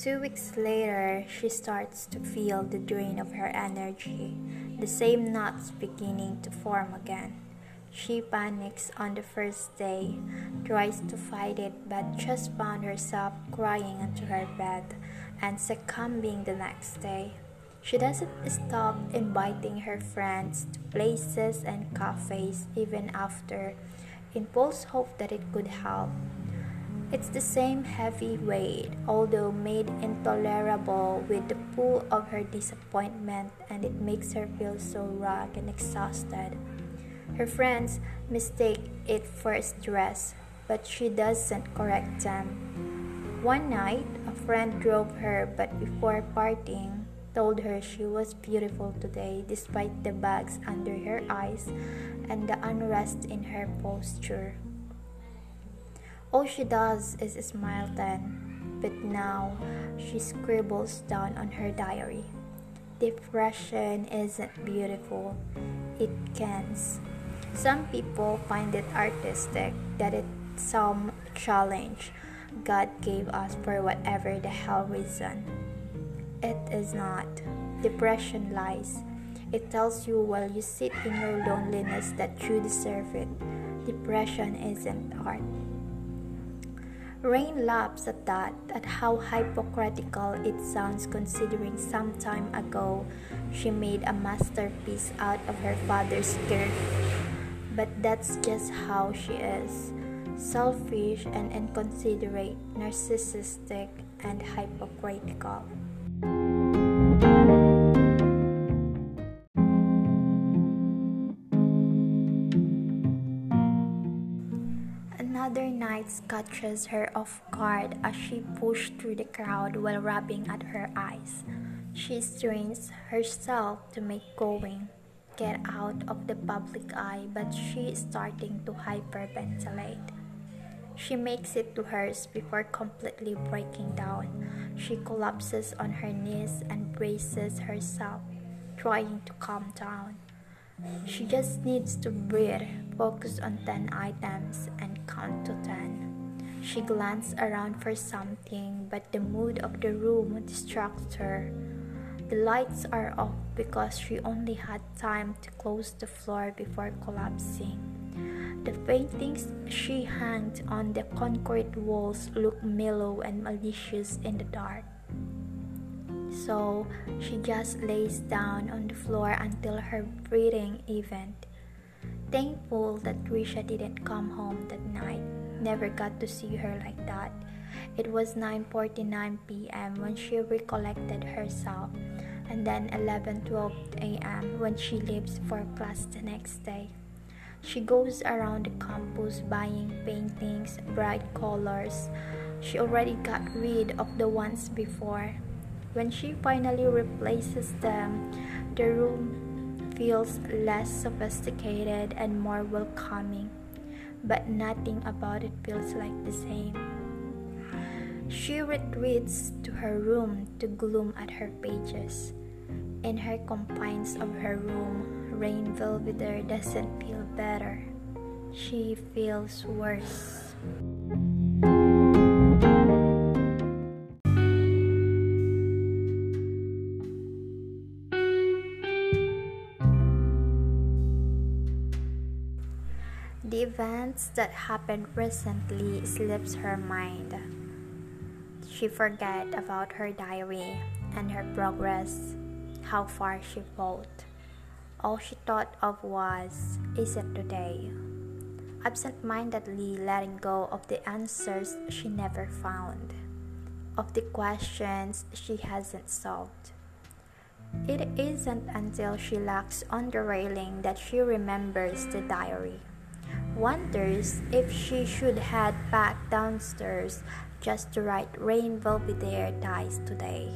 Speaker 1: Two weeks later, she starts to feel the drain of her energy, the same knots beginning to form again. She panics on the first day, tries to fight it, but just found herself crying into her bed and succumbing the next day. She doesn't stop inviting her friends to places and cafes even after, in false hope that it could help. It's the same heavy weight, although made intolerable with the pull of her disappointment, and it makes her feel so raw and exhausted. Her friends mistake it for stress, but she doesn't correct them. One night, a friend drove her, but before parting, told her she was beautiful today despite the bags under her eyes and the unrest in her posture. All she does is smile then, but now she scribbles down on her diary. Depression isn't beautiful, it cans. Some people find it artistic that it's some challenge God gave us for whatever the hell reason. It is not. Depression lies. It tells you while you sit in your loneliness that you deserve it. Depression isn't art. Rain laughs at that, at how hypocritical it sounds considering some time ago she made a masterpiece out of her father's skirt. But that's just how she is selfish and inconsiderate, narcissistic, and hypocritical. Catches her off guard as she pushed through the crowd while rubbing at her eyes. She strains herself to make going, get out of the public eye, but she is starting to hyperventilate. She makes it to hers before completely breaking down. She collapses on her knees and braces herself, trying to calm down. She just needs to breathe, focus on 10 items, and count to 10. She glanced around for something, but the mood of the room distracts her. The lights are off because she only had time to close the floor before collapsing. The paintings she hanged on the concrete walls look mellow and malicious in the dark. So she just lays down on the floor until her breathing evened. Thankful that Trisha didn't come home that night. Never got to see her like that. It was 9:49 p.m. when she recollected herself, and then 11:12 a.m. when she leaves for class the next day. She goes around the campus buying paintings, bright colors. She already got rid of the ones before, when she finally replaces them, the room feels less sophisticated and more welcoming, but nothing about it feels like the same. She retreats to her room to gloom at her pages. In her confines of her room, Rain Belvedere doesn't feel better. She feels worse. Events that happened recently slips her mind. She forget about her diary and her progress, how far she fought. All she thought of was, is it today? Absent mindedly letting go of the answers she never found, of the questions she hasn't solved. It isn't until she locks on the railing that she remembers the diary wonders if she should head back downstairs just to write Rain Belvedere dies today.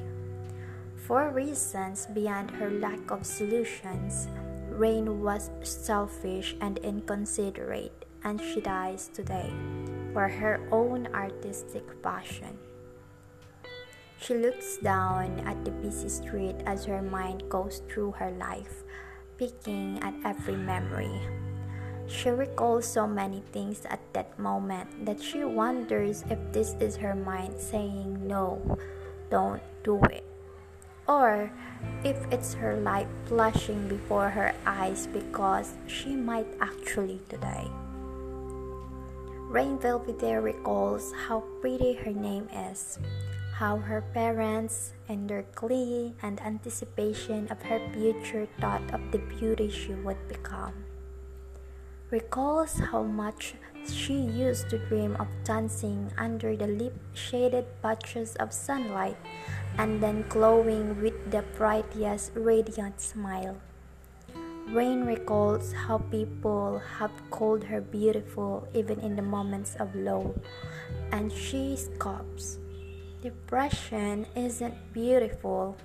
Speaker 1: For reasons beyond her lack of solutions, Rain was selfish and inconsiderate, and she dies today for her own artistic passion. She looks down at the busy street as her mind goes through her life, picking at every memory she recalls so many things at that moment that she wonders if this is her mind saying, No, don't do it. Or if it's her life flashing before her eyes because she might actually today. Rain Belvedere recalls how pretty her name is, how her parents, in their glee and anticipation of her future, thought of the beauty she would become. Recalls how much she used to dream of dancing under the lip shaded patches of sunlight and then glowing with the brightest radiant smile. Rain recalls how people have called her beautiful even in the moments of low, and she scoffs. Depression isn't beautiful.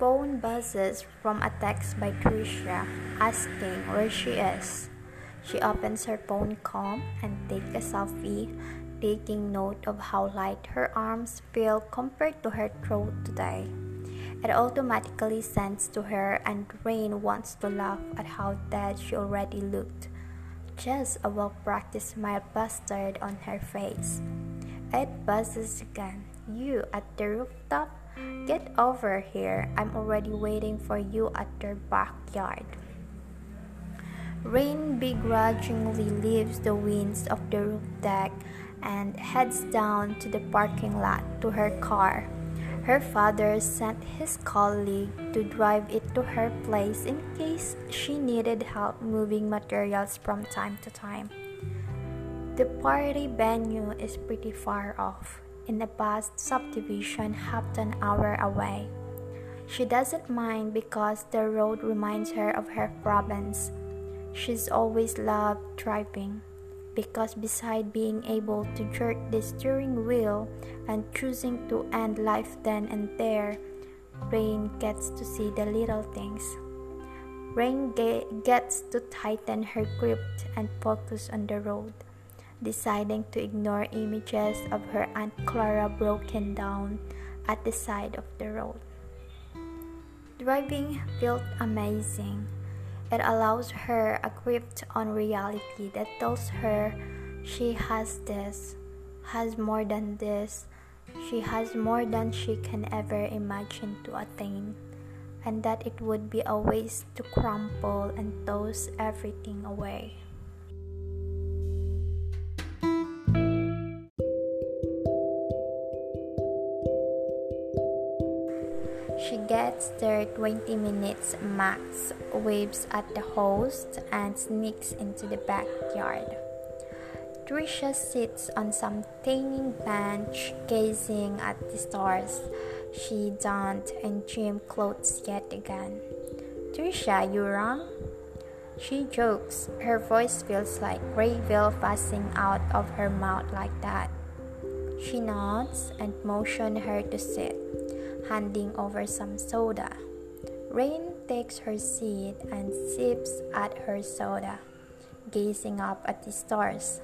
Speaker 1: Phone buzzes from a text by Trisha asking where she is. She opens her phone calm and takes a selfie, taking note of how light her arms feel compared to her throat today. It automatically sends to her, and Rain wants to laugh at how dead she already looked. Just a well practiced smile busted on her face. It buzzes again. You at the rooftop? Get over here. I'm already waiting for you at your backyard. Rain begrudgingly leaves the winds of the roof deck and heads down to the parking lot to her car. Her father sent his colleague to drive it to her place in case she needed help moving materials from time to time. The party venue is pretty far off in a vast subdivision half an hour away. She doesn't mind because the road reminds her of her province. She's always loved driving because beside being able to jerk the steering wheel and choosing to end life then and there, Rain gets to see the little things. Rain ge- gets to tighten her grip and focus on the road deciding to ignore images of her Aunt Clara broken down at the side of the road. Driving felt amazing. It allows her a grip on reality that tells her she has this, has more than this, she has more than she can ever imagine to attain, and that it would be a waste to crumple and toss everything away. Gets their 20 minutes max, waves at the host, and sneaks into the backyard. Trisha sits on some tiny bench, gazing at the stars. She donned in gym clothes yet again. Trisha, you wrong? She jokes. Her voice feels like gravel passing out of her mouth like that. She nods and motions her to sit handing over some soda. Rain takes her seat and sips at her soda, gazing up at the stars.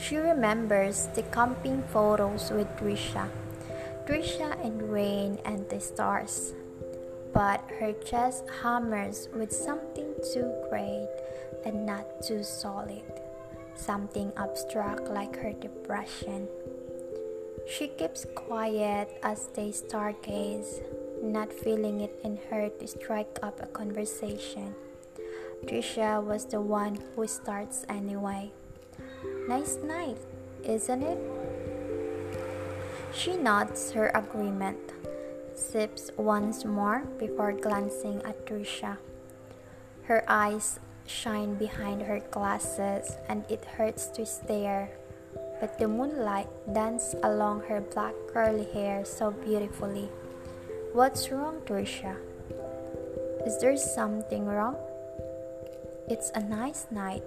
Speaker 1: She remembers the camping photos with Trisha, Trisha and Rain and the stars. But her chest hammers with something too great and not too solid, something abstract like her depression. She keeps quiet as they stargaze, not feeling it in her to strike up a conversation. Trisha was the one who starts anyway. Nice night, isn't it? She nods her agreement, sips once more before glancing at Trisha. Her eyes shine behind her glasses and it hurts to stare but the moonlight danced along her black curly hair so beautifully. What's wrong, Trisha? Is there something wrong? It's a nice night.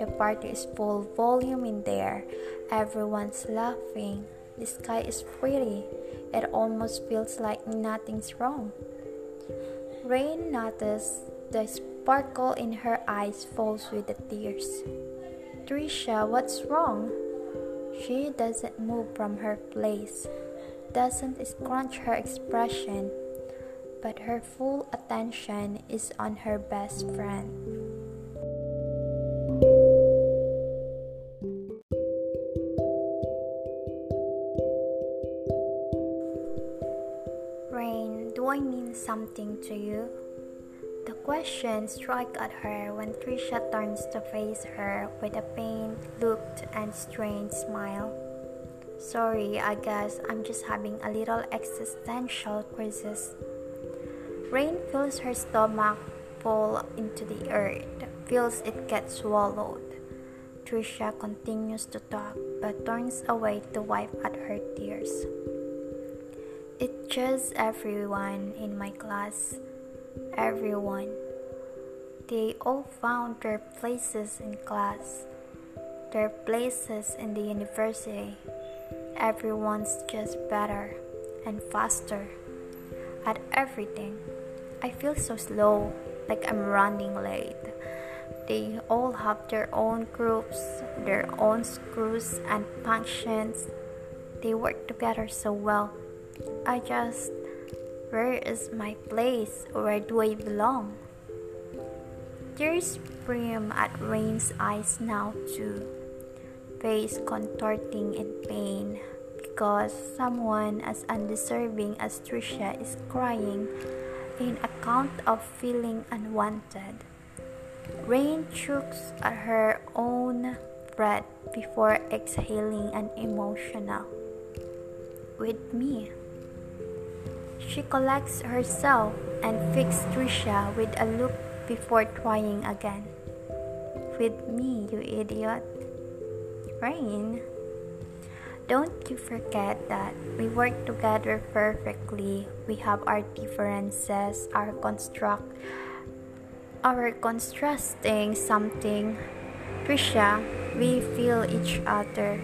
Speaker 1: The party is full volume in there. Everyone's laughing. The sky is pretty. It almost feels like nothing's wrong. Rain noticed the sparkle in her eyes falls with the tears. Trisha, what's wrong? She doesn't move from her place, doesn't scrunch her expression, but her full attention is on her best friend. Rain, do I mean something to you? Question struck at her when Trisha turns to face her with a pained look and strange smile. Sorry, I guess I'm just having a little existential crisis. Rain feels her stomach fall into the earth, feels it get swallowed. Trisha continues to talk but turns away to wipe at her tears. It's just everyone in my class everyone. They all found their places in class, their places in the university. Everyone's just better and faster at everything. I feel so slow, like I'm running late. They all have their own groups, their own screws and functions. They work together so well. I just where is my place? Where do I belong? Tears brim at Rain's eyes now too, face contorting in pain because someone as undeserving as Trisha is crying in account of feeling unwanted. Rain chokes at her own breath before exhaling an emotional. With me. She collects herself and fixes Trisha with a look before trying again. With me, you idiot. Rain. Don't you forget that we work together perfectly. We have our differences, our construct, our constructing something. Trisha, we feel each other.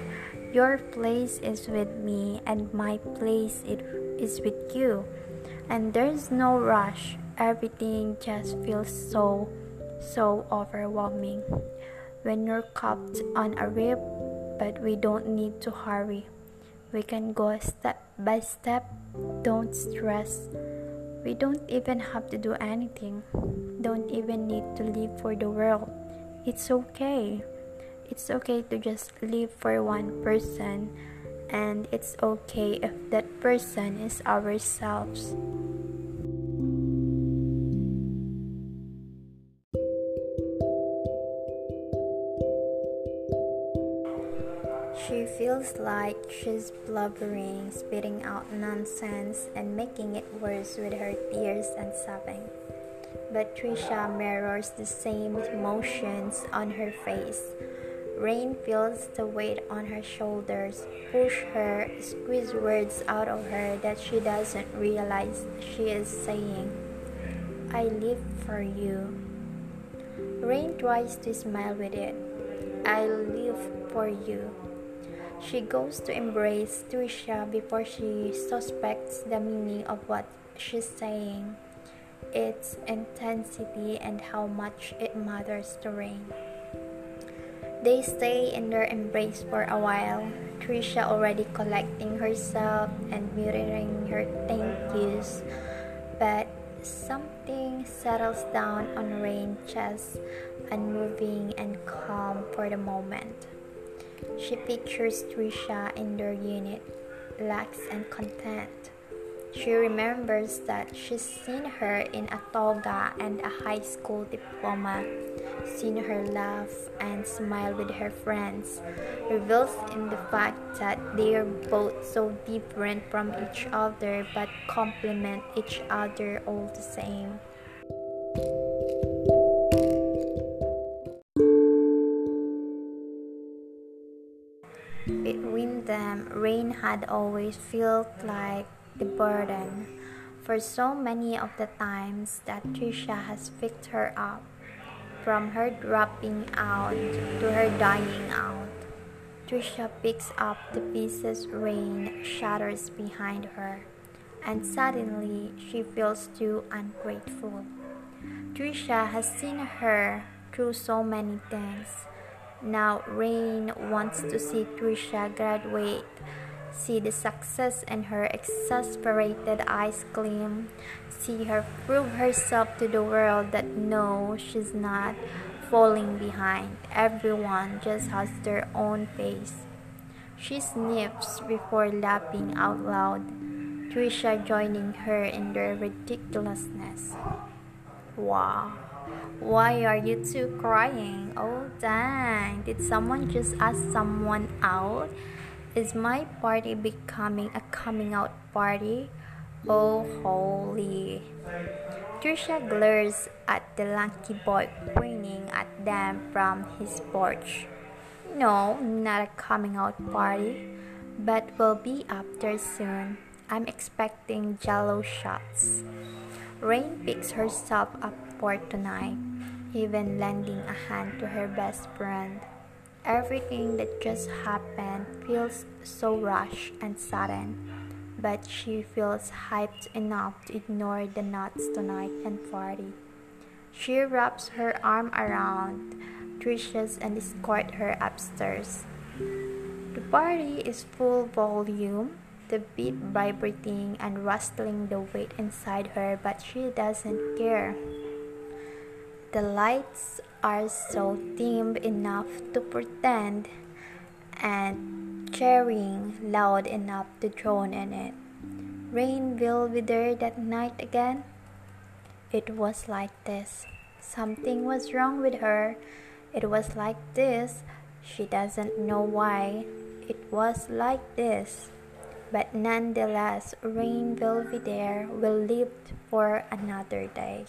Speaker 1: Your place is with me, and my place is with you. And there's no rush. Everything just feels so, so overwhelming. When you're caught on a rib, but we don't need to hurry. We can go step by step. Don't stress. We don't even have to do anything. Don't even need to live for the world. It's okay. It's okay to just live for one person, and it's okay if that person is ourselves. She feels like she's blubbering, spitting out nonsense, and making it worse with her tears and sobbing. But Trisha mirrors the same emotions on her face Rain feels the weight on her shoulders, push her, squeeze words out of her that she doesn't realize she is saying. I live for you. Rain tries to smile with it. I live for you. She goes to embrace Trisha before she suspects the meaning of what she's saying, its intensity, and how much it matters to Rain. They stay in their embrace for a while, Trisha already collecting herself and muttering her thank yous. But something settles down on Rain's chest, unmoving and calm for the moment. She pictures Trisha in their unit, lax and content. She remembers that she's seen her in a toga and a high school diploma, seen her laugh and smile with her friends, reveals in the fact that they are both so different from each other but complement each other all the same. Between them, Rain had always felt like the burden for so many of the times that Trisha has picked her up, from her dropping out to her dying out. Trisha picks up the pieces rain shatters behind her, and suddenly she feels too ungrateful. Trisha has seen her through so many things. Now Rain wants to see Trisha graduate see the success in her exasperated eyes gleam, see her prove herself to the world that no, she's not falling behind. Everyone just has their own pace. She sniffs before laughing out loud, Trisha joining her in their ridiculousness. Wow. Why are you two crying? Oh dang, did someone just ask someone out? Is my party becoming a coming out party? Oh holy. Trisha glares at the lanky boy pointing at them from his porch. No, not a coming out party, but will be after soon. I'm expecting jello shots. Rain picks herself up for tonight, even lending a hand to her best friend. Everything that just happened feels so rushed and sudden, but she feels hyped enough to ignore the nuts tonight and party. She wraps her arm around Trisha's and escorts her upstairs. The party is full volume the beat vibrating and rustling the weight inside her, but she doesn't care. The lights are so dim enough to pretend and cheering loud enough to drown in it. Rain will be there that night again. It was like this. Something was wrong with her. It was like this. She doesn't know why. It was like this but nonetheless, Rain will live for another day.